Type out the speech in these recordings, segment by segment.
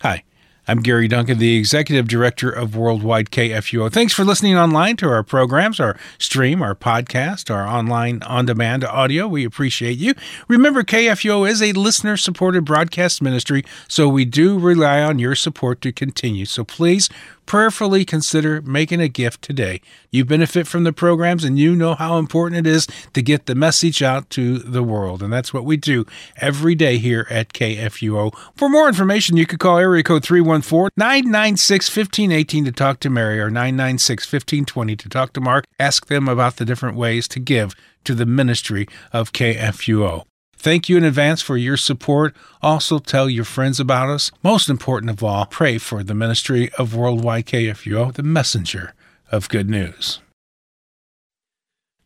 Hi. I'm Gary Duncan, the Executive Director of Worldwide KFUO. Thanks for listening online to our programs, our stream, our podcast, our online on demand audio. We appreciate you. Remember, KFUO is a listener supported broadcast ministry, so we do rely on your support to continue. So please prayerfully consider making a gift today. You benefit from the programs and you know how important it is to get the message out to the world. And that's what we do every day here at KFUO. For more information, you could call area code 314 996 1518 to talk to Mary or 996 1520 to talk to Mark. Ask them about the different ways to give to the ministry of KFUO. Thank you in advance for your support. Also, tell your friends about us. Most important of all, pray for the ministry of Worldwide KFUO, the messenger of good news.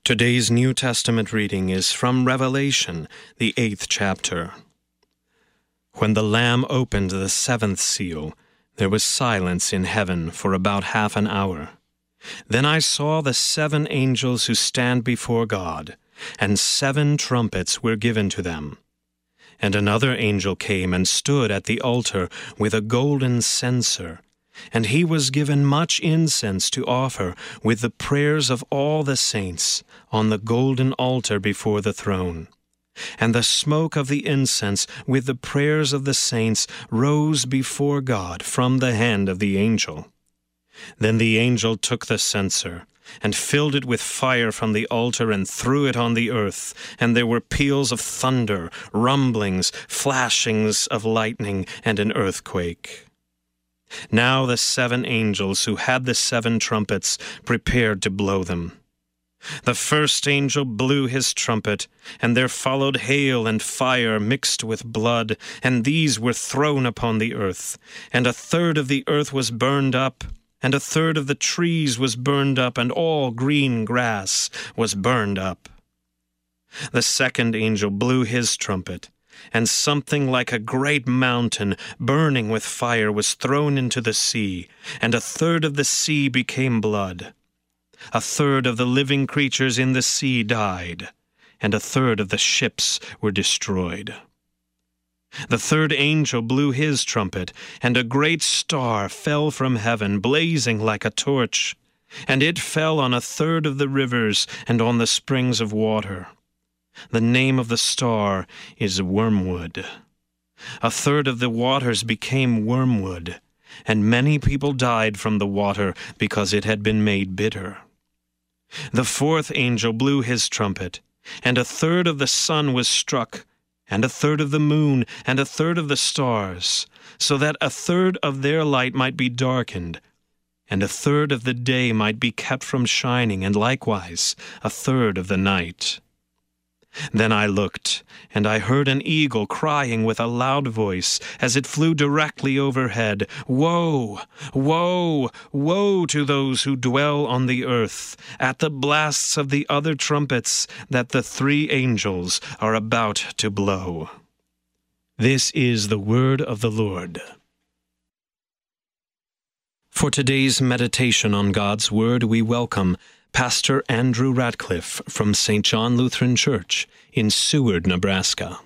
Today's New Testament reading is from Revelation, the eighth chapter. When the Lamb opened the seventh seal, there was silence in heaven for about half an hour. Then I saw the seven angels who stand before God and seven trumpets were given to them. And another angel came and stood at the altar with a golden censer, and he was given much incense to offer with the prayers of all the saints on the golden altar before the throne. And the smoke of the incense with the prayers of the saints rose before God from the hand of the angel. Then the angel took the censer and filled it with fire from the altar and threw it on the earth. And there were peals of thunder, rumblings, flashings of lightning, and an earthquake. Now the seven angels who had the seven trumpets prepared to blow them. The first angel blew his trumpet, and there followed hail and fire mixed with blood, and these were thrown upon the earth. And a third of the earth was burned up and a third of the trees was burned up, and all green grass was burned up. The second angel blew his trumpet, and something like a great mountain burning with fire was thrown into the sea, and a third of the sea became blood. A third of the living creatures in the sea died, and a third of the ships were destroyed. The third angel blew his trumpet, and a great star fell from heaven, blazing like a torch. And it fell on a third of the rivers and on the springs of water. The name of the star is Wormwood. A third of the waters became wormwood, and many people died from the water because it had been made bitter. The fourth angel blew his trumpet, and a third of the sun was struck and a third of the moon, and a third of the stars, so that a third of their light might be darkened, and a third of the day might be kept from shining, and likewise a third of the night. Then I looked, and I heard an eagle crying with a loud voice as it flew directly overhead Woe! Woe! Woe to those who dwell on the earth, at the blasts of the other trumpets that the three angels are about to blow. This is the word of the Lord. For today's meditation on God's Word, we welcome Pastor Andrew Ratcliffe from St. John Lutheran Church in Seward, Nebraska.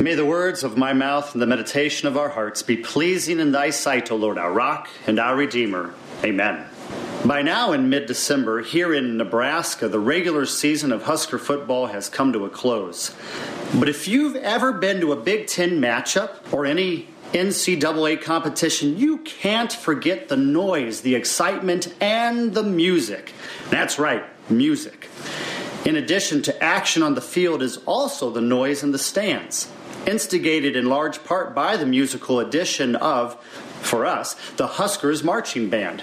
May the words of my mouth and the meditation of our hearts be pleasing in thy sight, O Lord, our rock and our redeemer. Amen. By now, in mid December, here in Nebraska, the regular season of Husker football has come to a close. But if you've ever been to a Big Ten matchup or any NCAA competition, you can't forget the noise, the excitement, and the music. That's right, music. In addition to action on the field, is also the noise in the stands, instigated in large part by the musical addition of, for us, the Huskers Marching Band.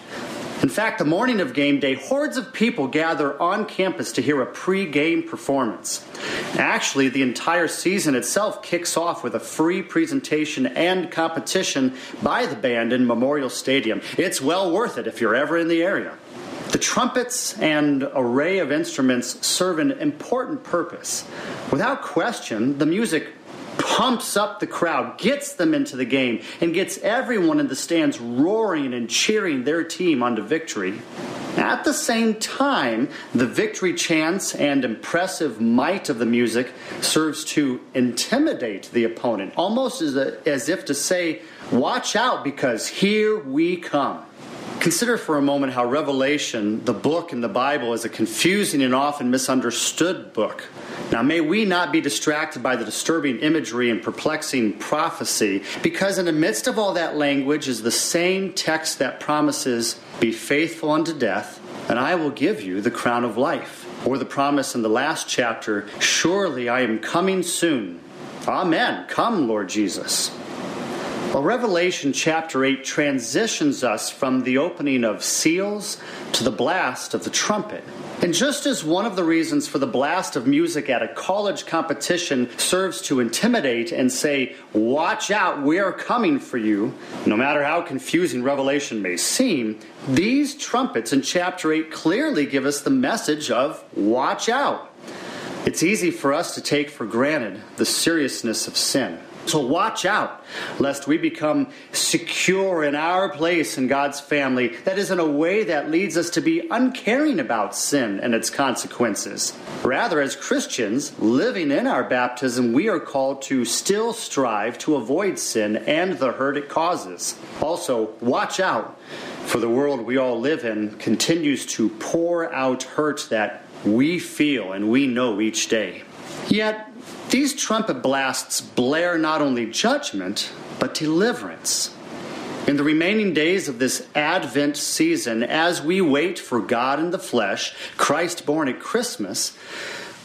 In fact, the morning of game day, hordes of people gather on campus to hear a pre-game performance. Actually, the entire season itself kicks off with a free presentation and competition by the band in Memorial Stadium. It's well worth it if you're ever in the area. The trumpets and array of instruments serve an important purpose. Without question, the music pumps up the crowd, gets them into the game, and gets everyone in the stands roaring and cheering their team onto victory. At the same time, the victory chants and impressive might of the music serves to intimidate the opponent, almost as, a, as if to say, Watch out because here we come. Consider for a moment how Revelation, the book in the Bible, is a confusing and often misunderstood book. Now, may we not be distracted by the disturbing imagery and perplexing prophecy, because in the midst of all that language is the same text that promises, Be faithful unto death, and I will give you the crown of life. Or the promise in the last chapter, Surely I am coming soon. Amen. Come, Lord Jesus. Well, Revelation chapter 8 transitions us from the opening of seals to the blast of the trumpet. And just as one of the reasons for the blast of music at a college competition serves to intimidate and say, Watch out, we are coming for you, no matter how confusing Revelation may seem, these trumpets in chapter 8 clearly give us the message of Watch out. It's easy for us to take for granted the seriousness of sin. So watch out lest we become secure in our place in God's family. That is in a way that leads us to be uncaring about sin and its consequences. Rather, as Christians living in our baptism, we are called to still strive to avoid sin and the hurt it causes. Also, watch out, for the world we all live in continues to pour out hurt that we feel and we know each day. Yet, these trumpet blasts blare not only judgment, but deliverance. In the remaining days of this Advent season, as we wait for God in the flesh, Christ born at Christmas,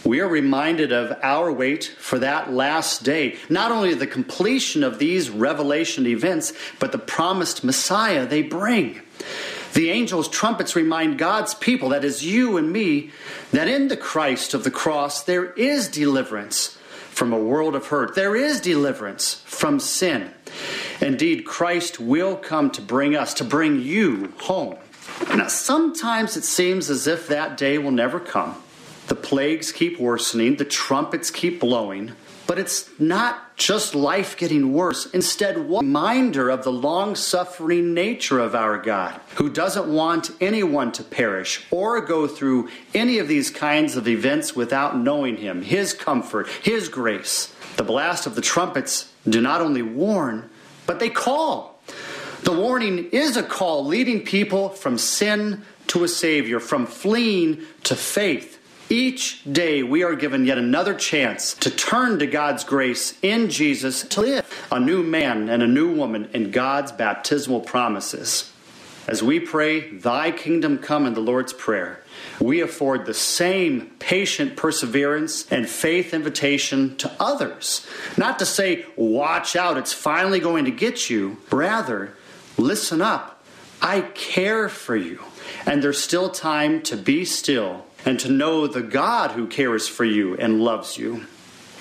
we are reminded of our wait for that last day. Not only the completion of these revelation events, but the promised Messiah they bring. The angels' trumpets remind God's people, that is you and me, that in the Christ of the cross there is deliverance from a world of hurt. There is deliverance from sin. Indeed, Christ will come to bring us, to bring you home. Now, sometimes it seems as if that day will never come. The plagues keep worsening, the trumpets keep blowing, but it's not just life getting worse. Instead, one reminder of the long suffering nature of our God, who doesn't want anyone to perish or go through any of these kinds of events without knowing Him, His comfort, His grace. The blast of the trumpets do not only warn, but they call. The warning is a call leading people from sin to a Savior, from fleeing to faith. Each day we are given yet another chance to turn to God's grace in Jesus to live a new man and a new woman in God's baptismal promises. As we pray, Thy kingdom come in the Lord's Prayer, we afford the same patient perseverance and faith invitation to others. Not to say, watch out, it's finally going to get you. Rather, listen up. I care for you. And there's still time to be still and to know the God who cares for you and loves you.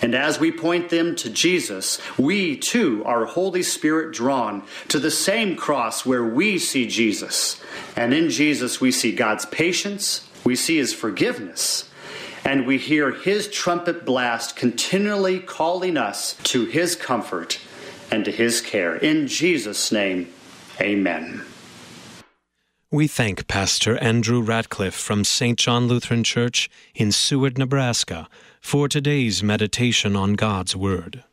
And as we point them to Jesus, we too are Holy Spirit drawn to the same cross where we see Jesus. And in Jesus, we see God's patience, we see his forgiveness, and we hear his trumpet blast continually calling us to his comfort and to his care. In Jesus' name, amen. We thank Pastor Andrew Ratcliffe from St. John Lutheran Church in Seward, Nebraska, for today's meditation on God's Word.